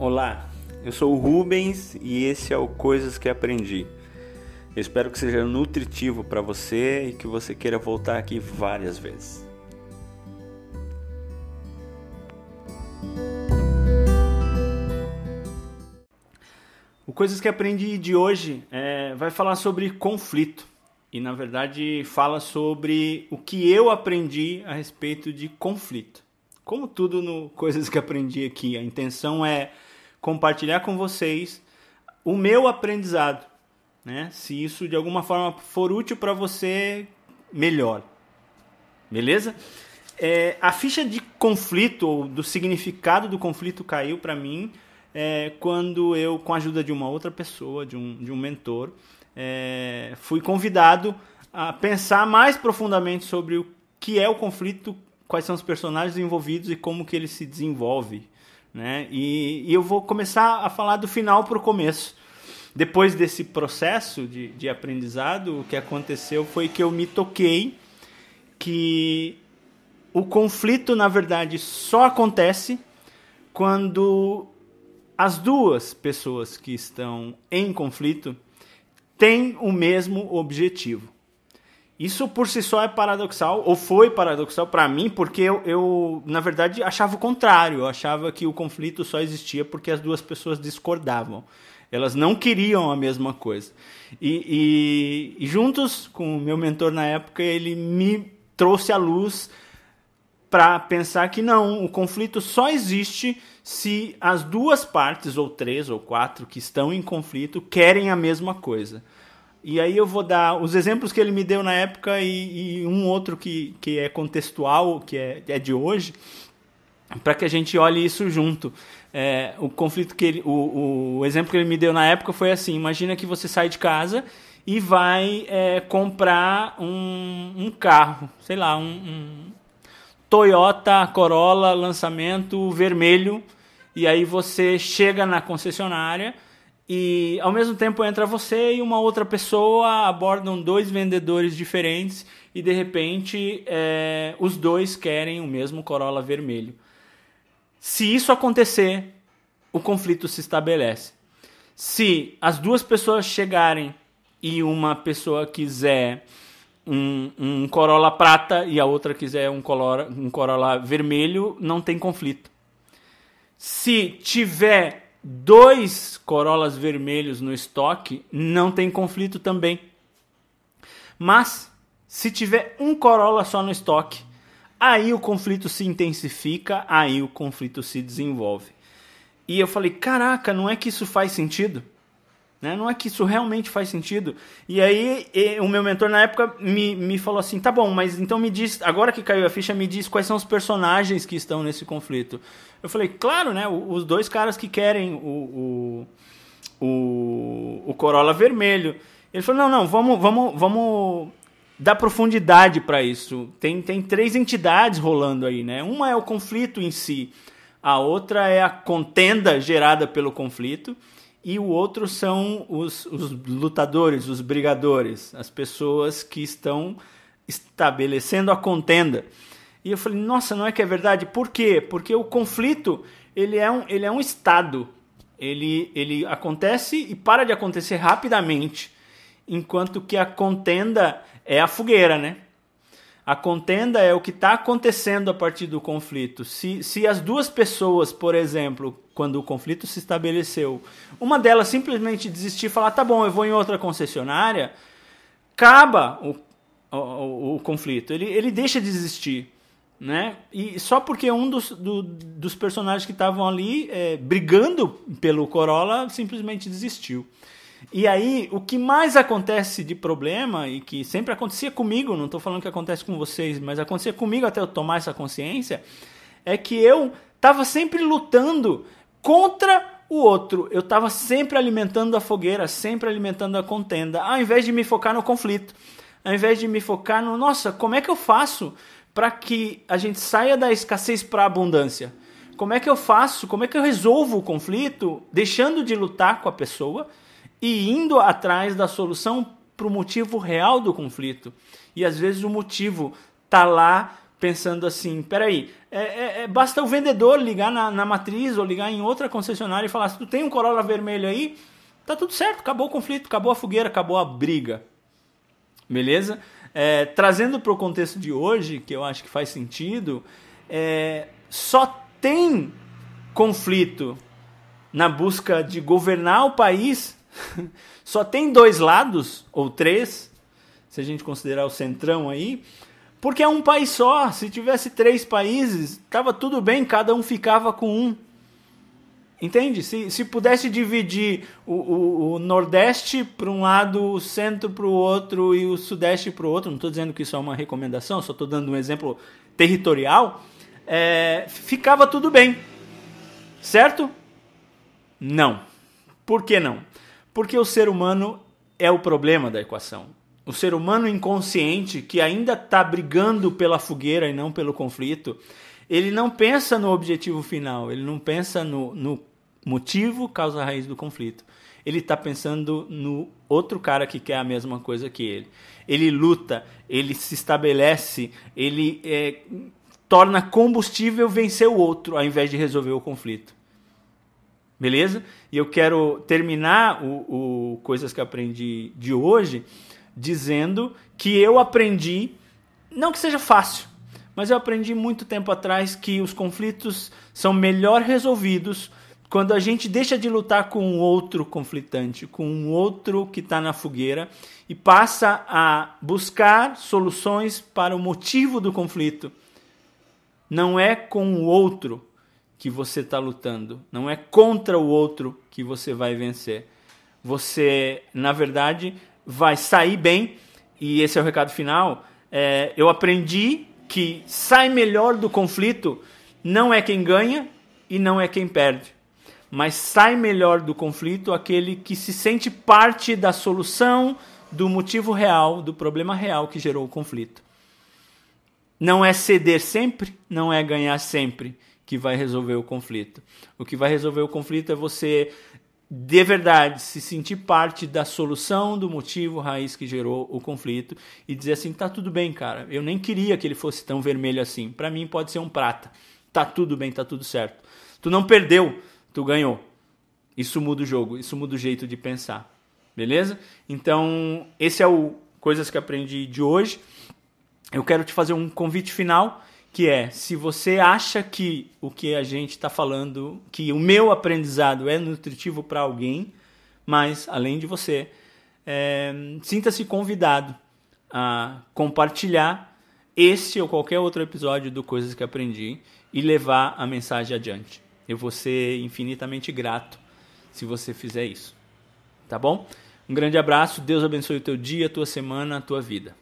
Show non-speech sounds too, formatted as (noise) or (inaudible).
Olá, eu sou o Rubens e esse é o Coisas que Aprendi. Eu espero que seja nutritivo para você e que você queira voltar aqui várias vezes. O Coisas que Aprendi de hoje é, vai falar sobre conflito e, na verdade, fala sobre o que eu aprendi a respeito de conflito. Como tudo no Coisas que Aprendi aqui, a intenção é compartilhar com vocês o meu aprendizado. Né? Se isso de alguma forma for útil para você, melhor. Beleza? É, a ficha de conflito, ou do significado do conflito, caiu para mim é, quando eu, com a ajuda de uma outra pessoa, de um, de um mentor, é, fui convidado a pensar mais profundamente sobre o que é o conflito, quais são os personagens envolvidos e como que ele se desenvolve. Né? E, e eu vou começar a falar do final para o começo. Depois desse processo de, de aprendizado, o que aconteceu foi que eu me toquei que o conflito, na verdade, só acontece quando as duas pessoas que estão em conflito têm o mesmo objetivo. Isso por si só é paradoxal, ou foi paradoxal para mim, porque eu, eu, na verdade, achava o contrário. Eu achava que o conflito só existia porque as duas pessoas discordavam. Elas não queriam a mesma coisa. E, e, e juntos com o meu mentor na época, ele me trouxe à luz para pensar que não, o conflito só existe se as duas partes, ou três ou quatro, que estão em conflito, querem a mesma coisa. E aí eu vou dar os exemplos que ele me deu na época e, e um outro que, que é contextual, que é, é de hoje, para que a gente olhe isso junto. É, o conflito que ele, o, o exemplo que ele me deu na época foi assim: imagina que você sai de casa e vai é, comprar um, um, carro, sei lá, um, um Toyota Corolla lançamento vermelho, e aí você chega na concessionária e ao mesmo tempo entra você e uma outra pessoa, abordam dois vendedores diferentes e de repente é, os dois querem o mesmo Corolla vermelho. Se isso acontecer, o conflito se estabelece. Se as duas pessoas chegarem e uma pessoa quiser um, um Corolla prata e a outra quiser um Corolla, um Corolla vermelho, não tem conflito. Se tiver dois Corollas vermelhos no estoque, não tem conflito também. Mas se tiver um Corolla só no estoque, aí o conflito se intensifica, aí o conflito se desenvolve. E eu falei: caraca, não é que isso faz sentido? Né? Não é que isso realmente faz sentido. E aí e, o meu mentor na época me, me falou assim, tá bom, mas então me diz, agora que caiu a ficha, me diz quais são os personagens que estão nesse conflito. Eu falei, claro, né? Os dois caras que querem o, o, o, o Corolla vermelho. Ele falou, não, não, vamos, vamos, vamos dar profundidade para isso. Tem, tem três entidades rolando aí, né? Uma é o conflito em si, a outra é a contenda gerada pelo conflito e o outro são os, os lutadores, os brigadores, as pessoas que estão estabelecendo a contenda. E eu falei, nossa, não é que é verdade? Por quê? Porque o conflito ele é um, ele é um estado. Ele, ele acontece e para de acontecer rapidamente, enquanto que a contenda é a fogueira, né? A contenda é o que está acontecendo a partir do conflito. Se, se as duas pessoas, por exemplo, quando o conflito se estabeleceu, uma delas simplesmente desistir e falar: tá bom, eu vou em outra concessionária, acaba o, o, o conflito. Ele, ele deixa de existir. Né? E só porque um dos, do, dos personagens que estavam ali é, brigando pelo Corolla simplesmente desistiu. E aí, o que mais acontece de problema, e que sempre acontecia comigo, não estou falando que acontece com vocês, mas acontecia comigo até eu tomar essa consciência, é que eu estava sempre lutando contra o outro. Eu estava sempre alimentando a fogueira, sempre alimentando a contenda, ao invés de me focar no conflito. Ao invés de me focar no, nossa, como é que eu faço para que a gente saia da escassez para a abundância? Como é que eu faço? Como é que eu resolvo o conflito deixando de lutar com a pessoa? E indo atrás da solução para o motivo real do conflito. E às vezes o motivo está lá pensando assim: peraí, é, é, é, basta o vendedor ligar na, na matriz ou ligar em outra concessionária e falar: se tu tem um Corolla vermelho aí, tá tudo certo, acabou o conflito, acabou a fogueira, acabou a briga. Beleza? É, trazendo para o contexto de hoje, que eu acho que faz sentido, é, só tem conflito na busca de governar o país, (laughs) só tem dois lados, ou três, se a gente considerar o centrão aí, porque é um país só. Se tivesse três países, tava tudo bem, cada um ficava com um. Entende? Se, se pudesse dividir o, o, o Nordeste para um lado, o Centro para o outro e o Sudeste para o outro, não estou dizendo que isso é uma recomendação, só estou dando um exemplo territorial, é, ficava tudo bem. Certo? Não. Por que não? Porque o ser humano é o problema da equação. O ser humano inconsciente que ainda está brigando pela fogueira e não pelo conflito, ele não pensa no objetivo final, ele não pensa no, no motivo, causa raiz do conflito. Ele está pensando no outro cara que quer a mesma coisa que ele. Ele luta, ele se estabelece, ele é, torna combustível vencer o outro, ao invés de resolver o conflito. Beleza? E eu quero terminar o, o Coisas que Aprendi de hoje dizendo que eu aprendi, não que seja fácil, mas eu aprendi muito tempo atrás que os conflitos são melhor resolvidos quando a gente deixa de lutar com um outro conflitante, com um outro que está na fogueira e passa a buscar soluções para o motivo do conflito. Não é com o outro que você está lutando, não é contra o outro que você vai vencer. Você, na verdade, vai sair bem, e esse é o recado final. É, eu aprendi que sai melhor do conflito não é quem ganha e não é quem perde mas sai melhor do conflito aquele que se sente parte da solução do motivo real, do problema real que gerou o conflito. Não é ceder sempre, não é ganhar sempre que vai resolver o conflito. O que vai resolver o conflito é você de verdade se sentir parte da solução do motivo raiz que gerou o conflito e dizer assim, tá tudo bem, cara. Eu nem queria que ele fosse tão vermelho assim. Para mim pode ser um prata. Tá tudo bem, tá tudo certo. Tu não perdeu, tu ganhou. Isso muda o jogo, isso muda o jeito de pensar. Beleza? Então, esse é o coisas que aprendi de hoje. Eu quero te fazer um convite final, que é, se você acha que o que a gente está falando, que o meu aprendizado é nutritivo para alguém, mas além de você, é, sinta-se convidado a compartilhar este ou qualquer outro episódio do Coisas que Aprendi e levar a mensagem adiante. Eu vou ser infinitamente grato se você fizer isso. Tá bom? Um grande abraço, Deus abençoe o teu dia, a tua semana, a tua vida.